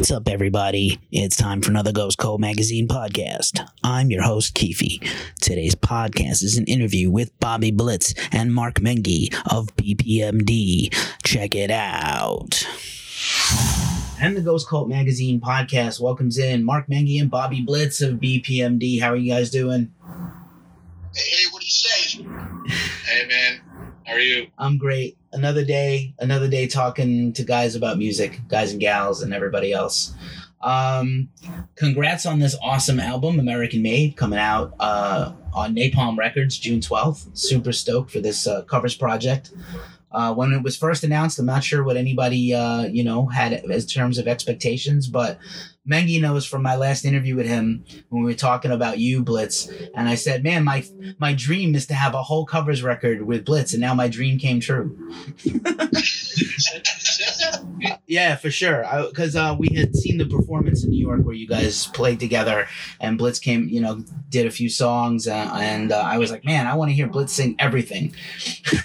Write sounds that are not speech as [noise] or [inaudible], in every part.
What's up, everybody? It's time for another Ghost Cult Magazine podcast. I'm your host, Keith. Today's podcast is an interview with Bobby Blitz and Mark Menghi of BPMD. Check it out. And the Ghost Cult Magazine podcast welcomes in Mark Menghi and Bobby Blitz of BPMD. How are you guys doing? Hey, what do you say? Hey man, how are you? I'm great. Another day, another day talking to guys about music, guys and gals, and everybody else. Um, congrats on this awesome album, American Made, coming out uh, on Napalm Records June 12th. Super stoked for this uh, covers project. Uh, when it was first announced, I'm not sure what anybody, uh, you know, had in terms of expectations, but Menghi knows from my last interview with him when we were talking about you, Blitz, and I said, "Man, my my dream is to have a whole covers record with Blitz, and now my dream came true." [laughs] yeah, for sure. Because uh, we had seen the performance in New York where you guys played together, and Blitz came, you know, did a few songs, uh, and uh, I was like, "Man, I want to hear Blitz sing everything."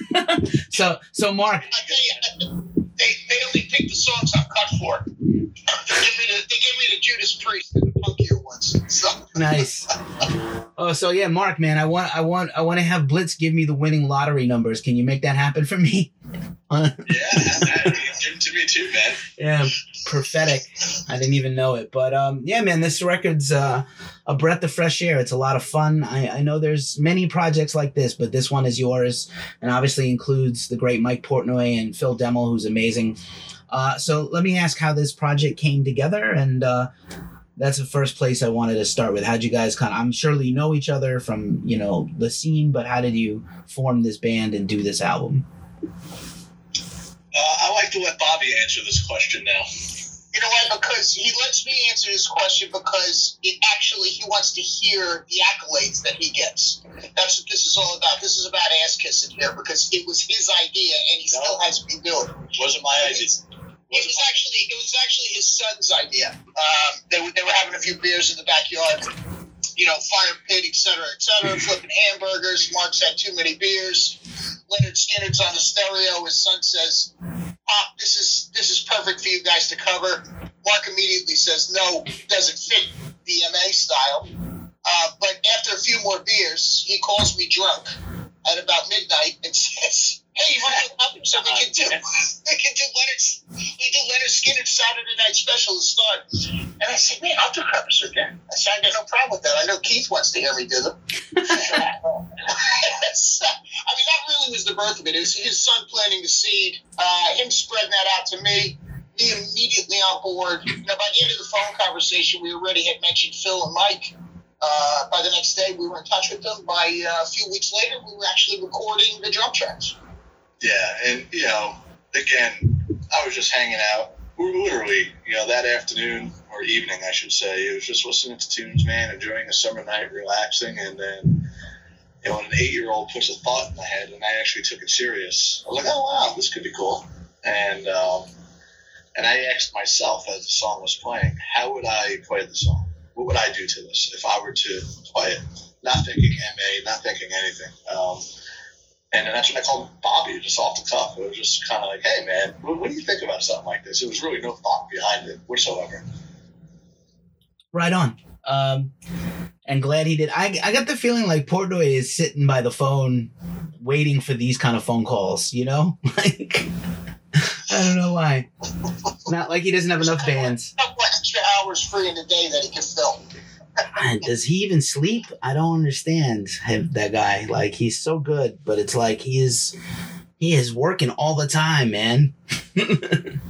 [laughs] so, so Mark. They, they only picked the songs I'm cut for. They gave me the, they gave me the Judas Priest and the punkier ones. So. Nice. [laughs] Oh, so yeah, Mark, man, I want, I want, I want to have Blitz give me the winning lottery numbers. Can you make that happen for me? [laughs] yeah, give them to me too, man. Yeah, prophetic. I didn't even know it, but um, yeah, man, this record's uh, a breath of fresh air. It's a lot of fun. I, I know there's many projects like this, but this one is yours, and obviously includes the great Mike Portnoy and Phil Demmel, who's amazing. Uh, so let me ask how this project came together, and uh, that's the first place I wanted to start with. How'd you guys kind of? I'm sure you know each other from you know the scene, but how did you form this band and do this album? Uh, I like to let Bobby answer this question now. You know why? Because he lets me answer this question because it actually he wants to hear the accolades that he gets. That's what this is all about. This is about ass kissing here because it was his idea and he No. still has been doing it. It wasn't my idea. It was actually it was actually his son's idea. Um, they were they were having a few beers in the backyard, you know, fire pit, et cetera, et cetera, flipping hamburgers. Mark's had too many beers. Lynyrd Skynyrd's on the stereo. His son says, "Pop, this is this is perfect for you guys to cover." Mark immediately says, "No, doesn't fit BMA style." Uh, but after a few more beers, he calls me drunk at about midnight and [laughs] says, "Hey, you want to come so we can do [laughs] we can do Lynyrd's we do Lynyrd Skynyrd's Saturday Night Special to start?" And I said, "Man, I'll do covers that." I said, "I got no problem with that. I know Keith wants to hear me do them." [laughs] I mean, that really was the birth of it. His son planting the seed, uh, him spreading that out to me. Me immediately on board. Know, by the end of the phone conversation, we already had mentioned Phil and Mike. Uh, by the next day, we were in touch with them. By uh, a few weeks later, we were actually recording the drum tracks. Yeah, and you know, again, I was just hanging out. Literally, you know, that afternoon or evening, I should say, it was just listening to tunes, man, enjoying a summer night, relaxing, and then, you know, an eight-year-old puts a thought in my head, and I actually took it serious. I was like, oh wow, this could be cool, and um, and I asked myself as the song was playing, how would I play the song? What would I do to this if I were to play it? Not thinking MA, not thinking anything. Um, and that's when I called Bobby just off the cuff. It was just kind of like, hey, man, what, what do you think about something like this? It was really no thought behind it whatsoever. Right on. Um, and glad he did. I, I got the feeling like Portnoy is sitting by the phone waiting for these kind of phone calls, you know? [laughs] Like, I don't know why. Not like he doesn't have enough bands. Couple extra hours free in the day that he can fill. Does he even sleep? I don't understand him, that guy. Like, he's so good, but it's like he is, he is working all the time, man. [laughs]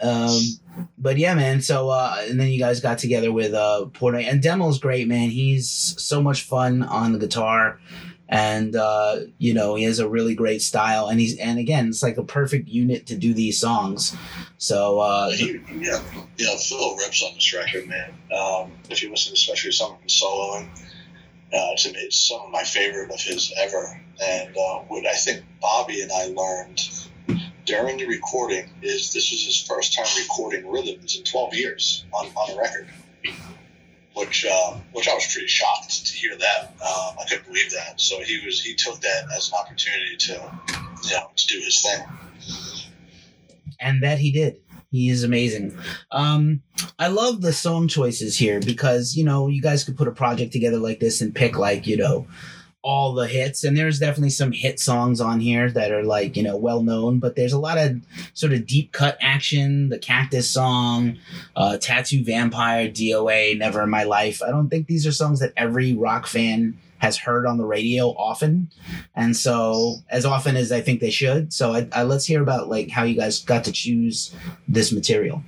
um, but yeah, man. So, uh, and then you guys got together with uh, Portnoy, and Demmel's great, man. He's so much fun on the guitar, and uh, you know he has a really great style, and he's and again, it's like a perfect unit to do these songs. So, uh, yeah, know, Phil rips on this record, man. Um, if you listen, especially to some of his soloing, uh, to me, it's some of my favorite of his ever. And uh, what I think Bobby and I learned during the recording is this was his first time recording rhythms in 12 years on, on a record. Which, uh, which I was pretty shocked to hear that. Um, I couldn't believe that. So he was he took that as an opportunity to, you know, to do his thing. and that he did. He is amazing. Um, I love the song choices here because you know you guys could put a project together like this and pick like you know all the hits and there's definitely some hit songs on here that are like you know well known but there's a lot of sort of deep cut action. The cactus song uh, tattoo vampire doa never in my life. I don't think these are songs that every rock fan has heard on the radio often and so as often as i think they should. So I, I, let's hear about like how you guys got to choose this material.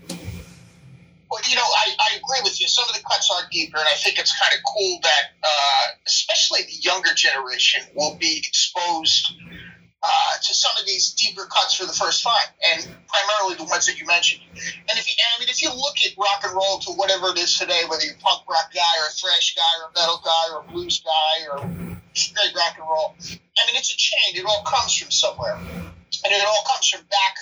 Well you know agree with you some of the cuts are deeper and i think it's kind of cool that uh, especially the younger generation will be exposed uh, to some of these deeper cuts for the first time, and primarily the ones that you mentioned. And if you, I mean, if you look at rock and roll to whatever it is today, whether you're punk rock guy or a thrash guy or a metal guy or a blues guy or straight rock and roll, I mean, it's a chain. It all comes from somewhere, and it all comes from back.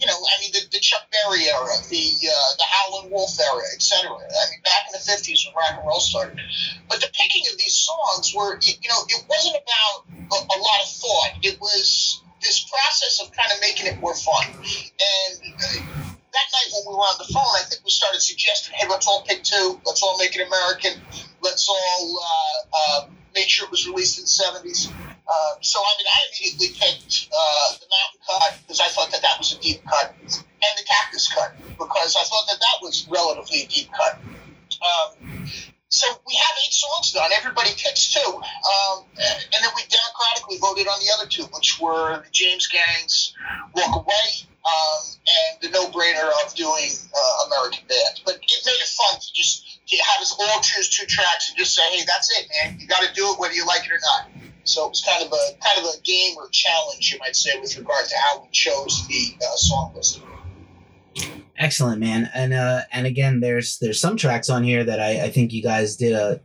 You know, I mean, the, the Chuck Berry era, the uh, the Howlin' Wolf era, etc. I mean, back in the '50s when rock and roll started. But the picking of these songs were, you know, it wasn't about a, a lot of thought. It was this process of kind of making it more fun. And uh, that night when we were on the phone, I think we started suggesting, hey, let's all pick two. Let's all make it American. Let's all uh, uh, make sure it was released in the 70s. Uh, so, I mean, I immediately picked uh, the Mountain Cut because I thought that that was a deep cut, and the Cactus Cut because I thought that that was relatively a deep cut. Um, so we have eight songs done. Everybody picks two, um, and then we democratically voted on the other two, which were the James Gang's "Walk Away" um, and the no-brainer of doing uh, American Band. But it made it fun to just to have us all choose two tracks and just say, "Hey, that's it, man. You got to do it whether you like it or not." So it was kind of a kind of a game or challenge, you might say, with regard to how we chose the uh, song list. Excellent, man. And uh, and again, there's there's some tracks on here that I, I think you guys did a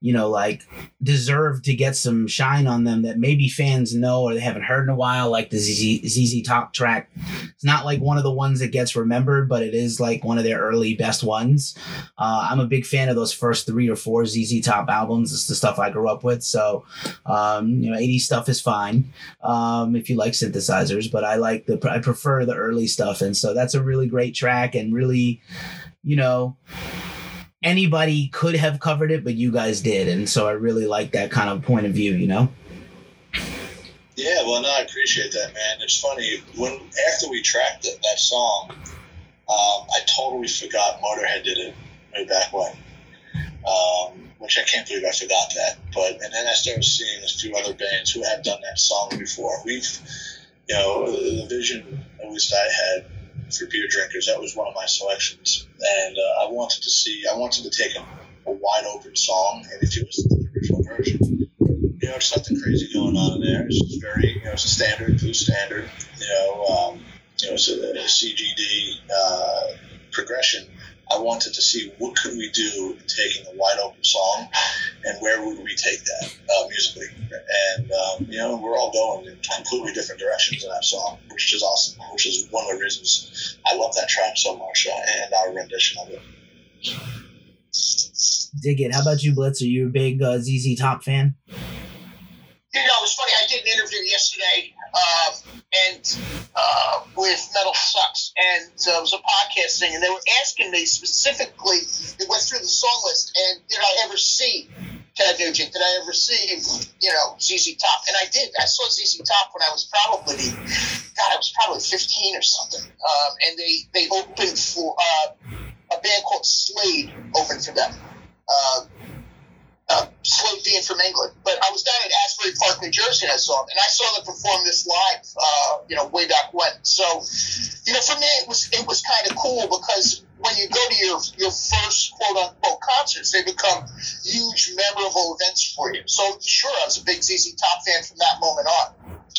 you know, like deserve to get some shine on them that maybe fans know or they haven't heard in a while, like the ZZ, ZZ Top track. It's not like one of the ones that gets remembered, but it is like one of their early best ones. Uh, I'm a big fan of those first three or four ZZ Top albums. It's the stuff I grew up with. So, um, you know, 80s stuff is fine um, if you like synthesizers, but I like the, I prefer the early stuff. And so that's a really great track and really, you know, anybody could have covered it, but you guys did, and so I really like that kind of point of view. You know. Yeah, well, no, I appreciate that, man. It's funny when after we tracked it, that song, um, I totally forgot Motorhead did it way back when, um, which I can't believe I forgot that. But and then I started seeing a few other bands who have done that song before. We've, you know, the vision at least I had for beer drinkers. That was one of my selections, and uh, I wanted to see. I wanted to take a, a, wide open song, and if you listen to the original version, you know, it's nothing crazy going on in there. It's just very, you know, it's a standard blues standard. You know, um, you know, it's a, a CGD uh, progression I wanted to see what could we do in taking a wide open song, and where would we take that uh, musically. And um, you know, we're all going in completely different directions in that song, which is awesome. Which is one of the reasons I love that track so much uh, and our rendition of it. Dig it. How about you, Blitz? Are you a big uh, ZZ Top fan? You know, it was funny. I did an interview yesterday uh, and uh, with Metal Sucks, and uh, it was a podcast thing, and they were asking me specifically. They went through the song list, and did I ever see Ted Nugent? Did I ever see, you know, ZZ Top? And I did. I saw ZZ Top when I was probably, God, I was probably 15 or something. Um, and they they opened for uh, a band called Slade opened for them. Uh, uh, Slade from England. But I was down at Asbury Park, New Jersey, and I saw them, and I saw them perform this live, uh, you know, way back when. So, you know, for me, it was it was kind of cool because when you go to your your first quote unquote concerts, they become huge, memorable events for you. So, sure, I was a big ZZ Top fan from that moment on.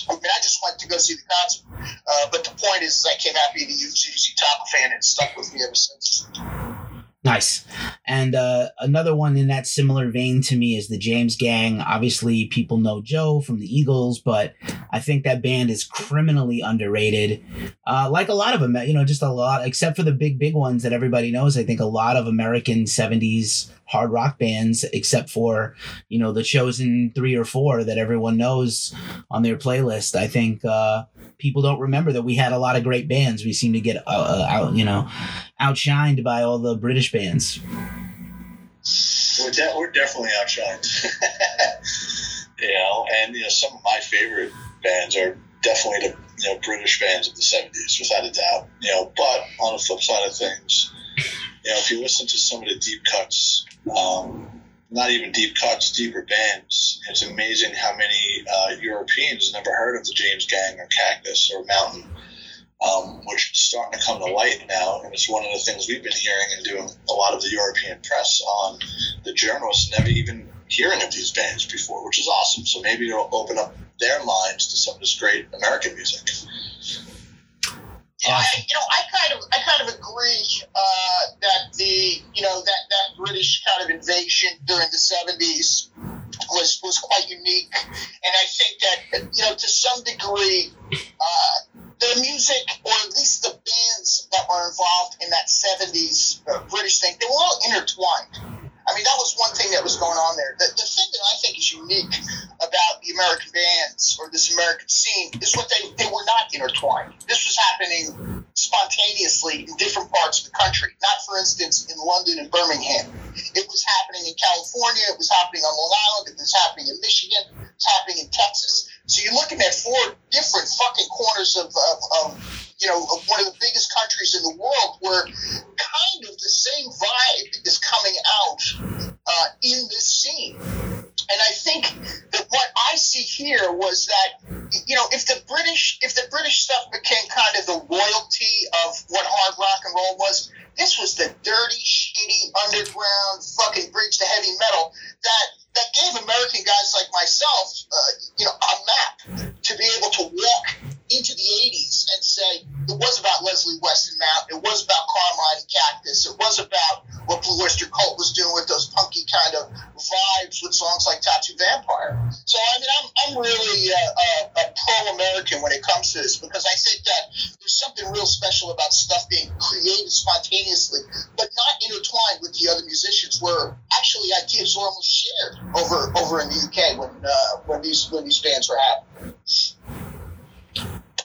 I mean, I just went to go see the concert. Uh, but the point is, is I came happy to use ZZ Top fan, and stuck with me ever since. Nice. And uh, another one in that similar vein to me is the James Gang. Obviously, people know Joe from the Eagles, but I think that band is criminally underrated. Uh, like a lot of them, you know, just a lot, except for the big, big ones that everybody knows. I think a lot of American 70s hard rock bands, except for, you know, the chosen three or four that everyone knows on their playlist. I think uh, people don't remember that we had a lot of great bands. We seem to get uh, uh, out, you know, outshined by all the British bands. We're, de- we're definitely outshined. [laughs] you know, and you know, some of my favorite bands are definitely the you know British bands of the '70s, without a doubt. You know, but on the flip side of things, you know, if you listen to some of the deep cuts, um, not even deep cuts, deeper bands, it's amazing how many uh, Europeans never heard of the James Gang or Cactus or Mountain. Um, which is starting to come to light now, and it's one of the things we've been hearing and doing a lot of the European press on. The journalists never even hearing of these bands before, which is awesome. So maybe it'll open up their minds to some of this great American music. Yeah, I, you know, I kind of, I kind of agree uh, that the, you know, that that British kind of invasion during the '70s was was quite unique, and I think that, you know, to some degree, uh, the music, or at least the bands that were involved in that '70s uh, British thing, they were all intertwined. I mean, that was one thing that was going on there. The, the thing that I think is unique about the American bands or this American scene is what they, they were not intertwined. This was happening spontaneously in different parts of the country, not, for instance, in London and Birmingham. It was happening in California, it was happening on Long Island, it was happening in Michigan, it was happening in Texas. So you're looking at four different fucking corners of, of, of you know, of one of the biggest countries in the world where kind of the same vibe is coming out uh, in this scene. And I think that what I see here was that, you know, if the British, if the British stuff became kind of the royalty of what hard rock and roll was, this was the dirty, shitty, underground, fucking bridge to heavy metal that that gave American guys like myself, uh, you know, a map to be able to walk into the 80s and say it was about Leslie Weston Mount, it was about Carmine and Cactus, it was about what Blue Oyster Cult was doing with those punky kind of vibes with songs like Tattoo Vampire. So I mean, I'm, I'm really uh, a, a pro-American when it comes to this because I think that there's something real special about stuff being created spontaneously, but not intertwined with the other musicians. Where actually ideas were almost shared over over in the UK when uh, when these when these bands were happening.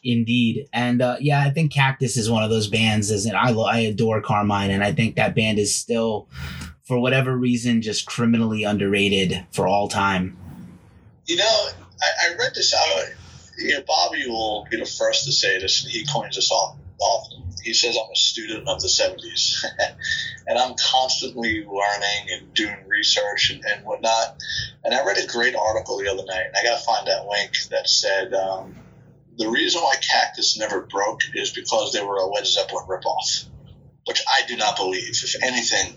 Indeed, and uh, yeah, I think Cactus is one of those bands. As in, I I adore Carmine, and I think that band is still, for whatever reason, just criminally underrated for all time. You know, I, I read this out. You know, Bobby will be the first to say this, and he coins this off often. He says I'm a student of the 70s, [laughs] and I'm constantly learning and doing research and, and whatnot. And I read a great article the other night, and I got to find that link that said um, the reason why Cactus never broke is because they were a Led Zeppelin ripoff, which I do not believe. If anything,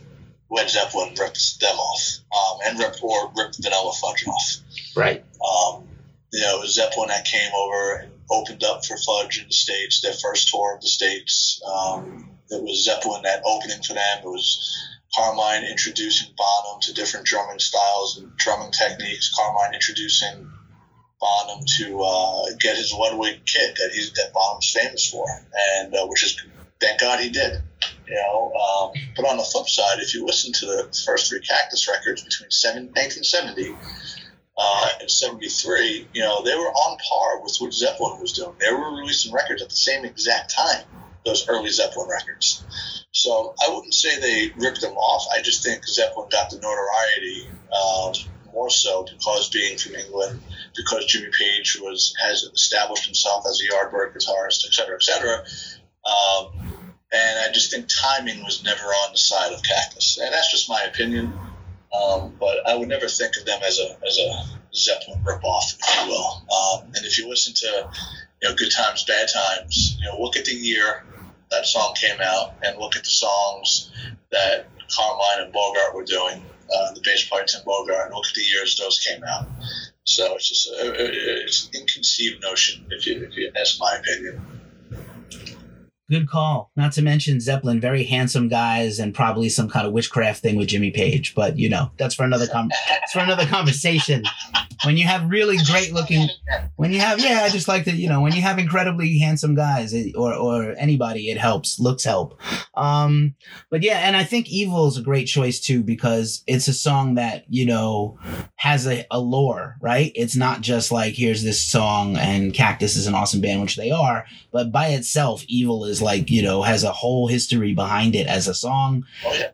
Led Zeppelin ripped them off, um, and ripped or ripped Vanilla Fudge off. Right. Um, you know, it was Zeppelin that came over and opened up for Fudge in the States, their first tour of the States. Um, it was Zeppelin that opening for them. It was Carmine introducing Bonham to different drumming styles and drumming techniques. Carmine introducing Bonham to uh, get his Ludwig kit that he's that Bonham's famous for, and uh, which is thank God he did. You know, um, but on the flip side, if you listen to the first three Cactus records between seven, 1970 uh, and 73, you know, they were on par with what Zeppelin was doing. They were releasing records at the same exact time, those early Zeppelin records. So I wouldn't say they ripped them off. I just think Zeppelin got the notoriety um, more so because being from England, because Jimmy Page was has established himself as a Yardbird guitarist, et cetera, et cetera. Um, and I just think timing was never on the side of Cactus, and that's just my opinion. Um, but I would never think of them as a as a Zeppelin ripoff, if you will. Um, and if you listen to you know Good Times, Bad Times, you know look at the year that song came out, and look at the songs that Carmine and Bogert were doing, uh, the bass player Tim Bogert, and look at the years those came out. So it's just a, it's an inconceived notion, if you if you ask my opinion. Good call. Not to mention Zeppelin, very handsome guys, and probably some kind of witchcraft thing with Jimmy Page. But you know, that's for another com- that's for another conversation. when you have really great looking when you have yeah i just like to you know when you have incredibly handsome guys or or anybody it helps looks help um but yeah and i think evil is a great choice too because it's a song that you know has a, a lore right it's not just like here's this song and cactus is an awesome band which they are but by itself evil is like you know has a whole history behind it as a song.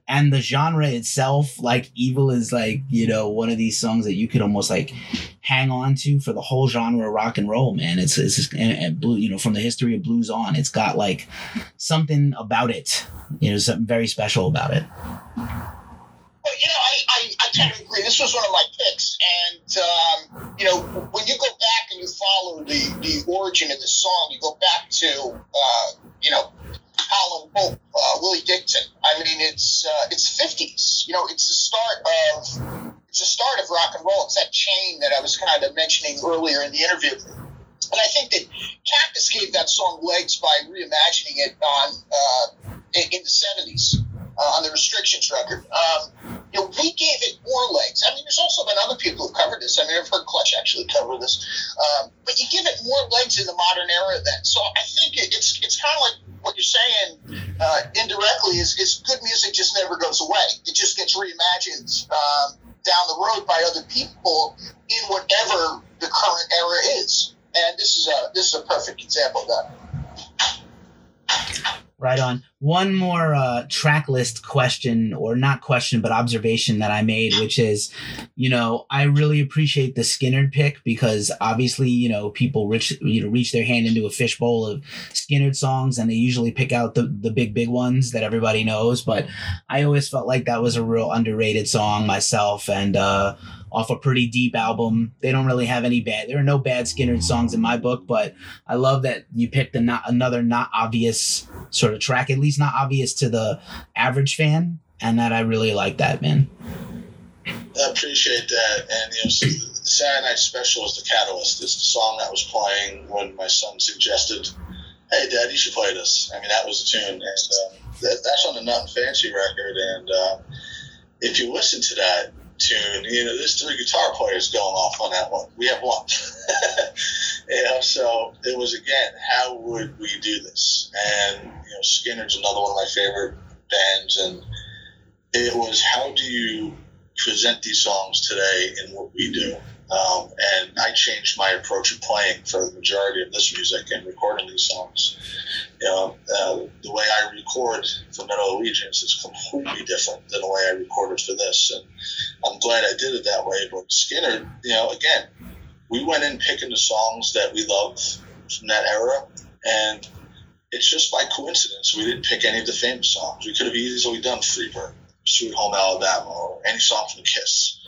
And the genre itself like evil is like you know one of these songs that you could almost like hang on to for the whole genre of rock and roll man. It's it's just, and, and blue you know from the history of blues on it's got like something about it you know something very special about it Well, you know, I, I, I tend to agree. This was one of my picks. And, um, you know, when you go back and you follow the, the origin of the song, you go back to, uh, you know, Howlin' Wolf, uh, Willie Dixon. I mean, it's uh, it's 50s. You know, it's the start of it's the start of rock and roll. It's that chain that I was kind of mentioning earlier in the interview. And I think that Cactus gave that song legs by reimagining it on uh, in, in the 70s uh, on the Restrictions record. Um, you know, we gave it more legs. I mean, there's also been other people who've covered this. I mean, I've heard Clutch actually cover this. Um, but you give it more legs in the modern era then. So I think it, it's it's kind of like what you're saying uh, indirectly is, is good music just never goes away. It just gets reimagined um, down the road by other people in whatever the current era is. And this is a this is a perfect example of that. Right on. One more uh, track list question, or not question, but observation that I made, which is, you know, I really appreciate the Skynyrd pick because obviously, you know, people reach, you know, reach their hand into a fishbowl of Skynyrd songs, and they usually pick out the the big big ones that everybody knows. But I always felt like that was a real underrated song myself, and uh, off a pretty deep album. They don't really have any bad. There are no bad Skynyrd songs in my book, but I love that you picked a not another not obvious sort of track, at least not obvious to the average fan, and that I really like that, man. I appreciate that. And you know, the Saturday Night Special is the catalyst. It's the song that was playing when my son suggested, "Hey, Dad, you should play this." I mean, that was the tune, and uh, that, that's on the Nothing Fancy record. And uh, if you listen to that tune, you know, there's three guitar players going off on that one. We have one. [laughs] you know, so it was again, how would we do this? And you know, Skynyrd's another one of my favorite bands, and it was how do you present these songs today in what we do. Um, and I changed my approach of playing for the majority of this music and recording these songs. You know, uh, the way I record for Metal Allegiance is completely different than the way I recorded for this, and I'm glad I did it that way. But Skynyrd, you know, again, we went in picking the songs that we loved from that era, and it's just by coincidence we didn't pick any of the famous songs. We could have easily done Freebird, Sweet Home Alabama, or any song from Kiss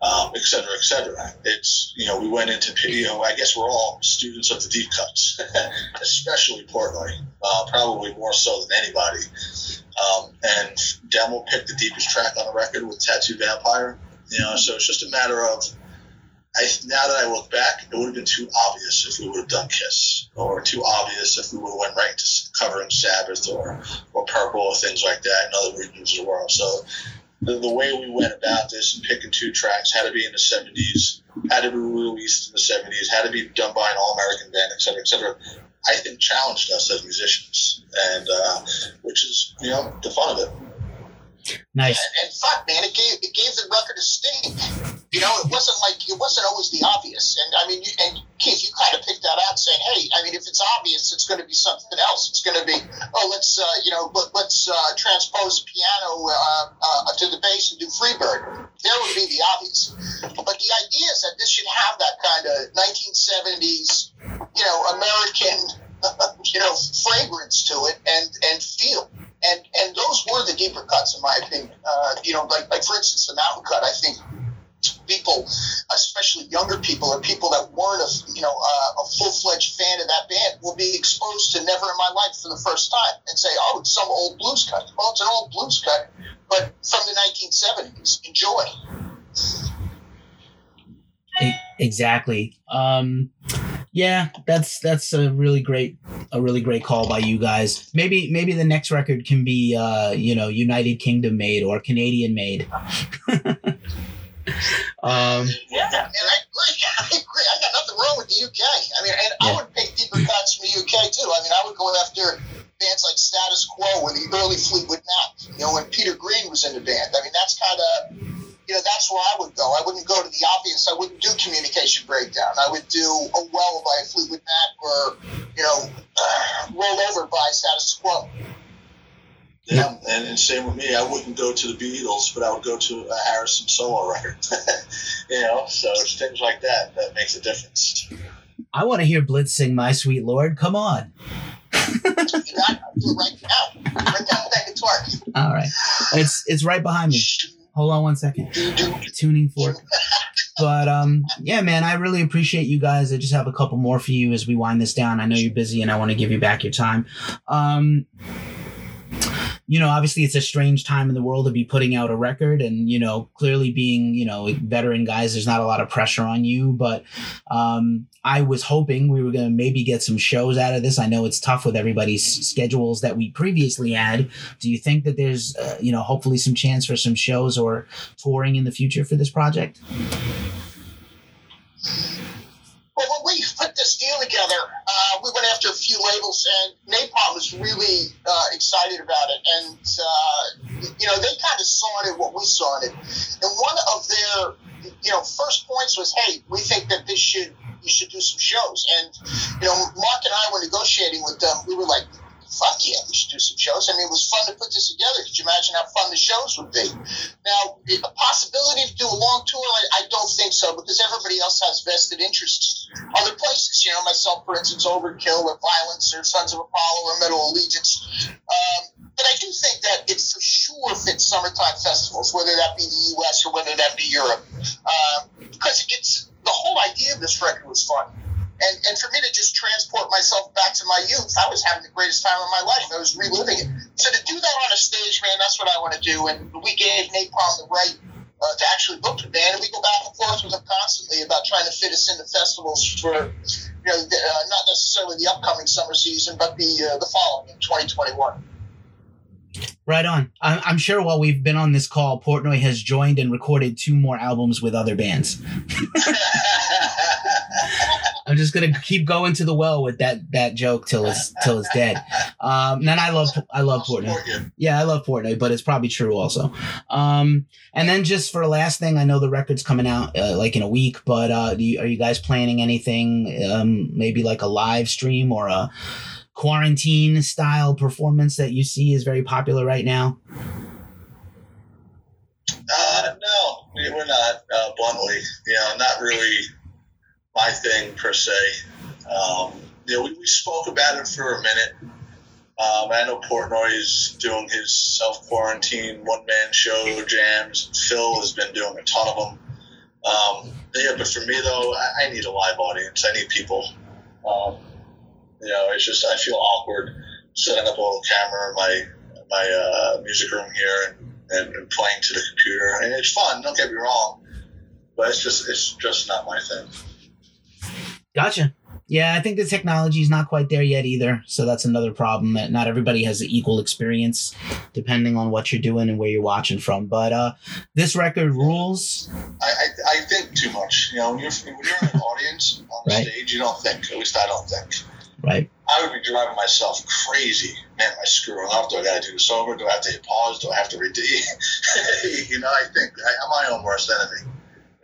um, et cetera, et cetera. It's, you know, we went into, you know, I guess we're all students of the deep cuts, [laughs] especially Portnoy, uh, probably more so than anybody. Um, and Demmel picked the deepest track on the record with Tattoo Vampire, you know, so it's just a matter of, I, now that I look back, it would have been too obvious if we would have done Kiss, or too obvious if we would have went right to covering Sabbath or, or Purple or things like that in other regions of the world. So the, the way we went about this and picking two tracks had to be in the 70s, had to be released in the 70s, had to be done by an all American band, et cetera, et cetera. I think challenged us as musicians, and uh, which is you know the fun of it. Nice. And, and fuck, man, it gave it gave the record a sting. You know, it wasn't like it wasn't always the obvious. And I mean, you, and Keith, "Hey, I mean, if it's obvious, it's going to be something else. It's going to be, oh, let's, uh, you know, let, let's uh, transpose piano uh, uh, to the bass and do Freebird." There would be the obvious. But the idea is that this should have that kind of 1970s, you know, American, [laughs] you know, fragrance to it and and feel and and those were the deeper cuts in my opinion. Uh, you know, like like for instance, the mountain cut. I think people, especially younger people or people that weren't a you know uh, a full fledged fan of that band, will be exposed to Never in My Life for the first time and say, "Oh, it's some old blues cut." Well, it's an old blues cut, but from the 1970s. Enjoy. Exactly. Um, yeah, that's that's a really great a really great call by you guys. Maybe maybe the next record can be uh, you know United Kingdom made or Canadian made. [laughs] um, Yeah, and I agree. I agree. I got nothing wrong with the UK. I mean, and I would pick deeper cuts from the UK too. I mean, I would go after bands like Status Quo or the early Fleetwood Mac. You know, when Peter Green was in the band. I mean, that's kind of, you know, that's where I would go. I wouldn't go to the obvious. I wouldn't do Communication Breakdown. I would do A Well by Fleetwood Mac or, you know, uh, Roll Over by Status Quo. Yeah, and, and same with me. I wouldn't go to the Beatles, but I would go to a Harrison solo record. [laughs] you know, so it's things like that that makes a difference. I want to hear Blitz sing "My Sweet Lord." Come on. You got it. I'll do it right now. Right down with that guitar. All right, it's it's right behind me. Hold on one second. Tuning fork. But um, yeah, man, I really appreciate you guys. I just have a couple more for you as we wind this down. I know you're busy, and I want to give you back your time. Um, you know, obviously, it's a strange time in the world to be putting out a record, and you know, clearly being you know veteran guys, there's not a lot of pressure on you. But um, I was hoping we were going to maybe get some shows out of this. I know it's tough with everybody's schedules that we previously had. Do you think that there's uh, you know hopefully some chance for some shows or touring in the future for this project? Put this deal together, uh, we went after a few labels, and Napalm was really uh, excited about it. And, uh, you know, they kind of saw it what we saw it. And one of their, you know, first points was, hey, we think that this should, you should do some shows. And, you know, Mark and I were negotiating with them. We were like, fuck yeah, we should do some shows. I mean, it was fun to put this together. Could you imagine how fun the shows would be? Now, a possibility to do a long tour, I, I don't think so because everybody else has vested interests other places. You know, myself, for instance, Overkill or Violence or Sons of Apollo or Metal Allegiance. Um, but I do think that it for sure fits summertime festivals, whether that be the U.S. or whether that be Europe, um, because it's the whole idea of this record was fun. And, and for me to just transport myself back to my youth, I was having the greatest time of my life. I was reliving it. So to do that on a stage, man, that's what I want to do. And we gave Napalm the right uh, to actually book the band, and we go back and forth with them constantly about trying to fit us into festivals for, you know, the, uh, not necessarily the upcoming summer season, but the uh, the following 2021. Right on. I'm sure while we've been on this call, Portnoy has joined and recorded two more albums with other bands. [laughs] [laughs] I'm just gonna keep going to the well with that that joke till it's till it's dead. Um, and then I love I love I'll Portnoy. support you. Yeah, I love Portnoy, but it's probably true also. Um, and then just for last thing, I know the record's coming out uh, like in a week, but uh, do you, are you guys planning anything? Um, maybe like a live stream or a quarantine style performance that you see is very popular right now? Uh, no, we- we're not. Uh, bluntly, you know, not really my thing per se. Um, you know, we, we spoke about it for a minute. Um, I know Portnoy is doing his self quarantine one man show jams. Phil has been doing a ton of them. Um, yeah, but for me though, I, I need a live audience. I need people. Um, you know, it's just I feel awkward setting up a little camera in my my uh, music room here and, and, playing to the computer, and it's fun. Don't get me wrong, but it's just it's just not my thing. Gotcha. Yeah, I think the technology is not quite there yet either. So that's another problem that not everybody has the equal experience depending on what you're doing and where you're watching from. But uh, this record rules. I, I, I think too much. You know, when you're when you're in an [laughs] audience on the Right. stage, you don't think. At least I don't think. Right. I would be driving myself crazy. Man, am I screwing up? Do I got to do this over? Do I have to hit pause? Do I have to read [laughs] the? you know, I think I, I'm my own worst enemy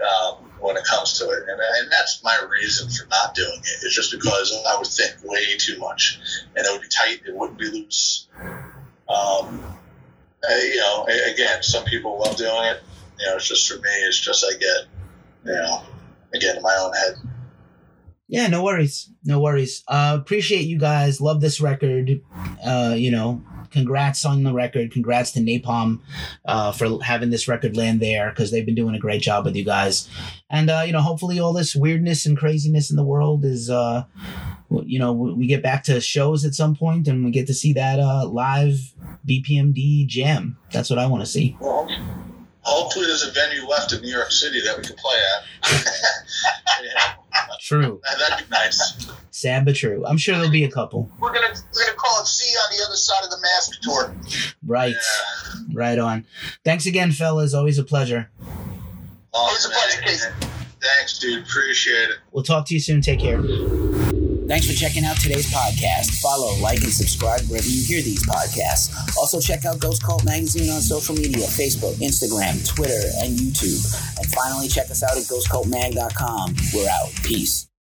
um, when it comes to it, and, and that's my reason for not doing it. It's just because I would think way too much, and it would be tight. It wouldn't be loose. Um, uh, you know, again, some people love doing it. You know, it's just for me. It's just I get, you know, again in my own head. Yeah, no worries. No worries. Uh, appreciate you guys. Love this record. Uh, you know, congrats on the record. Congrats to Napalm uh, for having this record land there because they've been doing a great job with you guys. And, uh, you know, hopefully all this weirdness and craziness in the world is, uh, you know, we get back to shows at some point and we get to see that uh, live BPMD jam. That's what I want to see. Hopefully there's a venue left in New York City that we can play at. [laughs] yeah, True. that'd be nice. Sad but true. I'm sure there'll be a couple. We're gonna we're gonna call it "See You on the Other Side of the Mask" tour. Right. Yeah. Right on. Thanks again, fellas. Always a pleasure. Always a pleasure, man. Casey. Thanks, dude. Appreciate it. We'll talk to you soon. Take care. Thanks for checking out today's podcast. Follow, like, and subscribe wherever you hear these podcasts. Also, check out Ghost Cult Magazine on social media Facebook, Instagram, Twitter, and YouTube. And finally, check us out at ghostcultmag.com. We're out. Peace.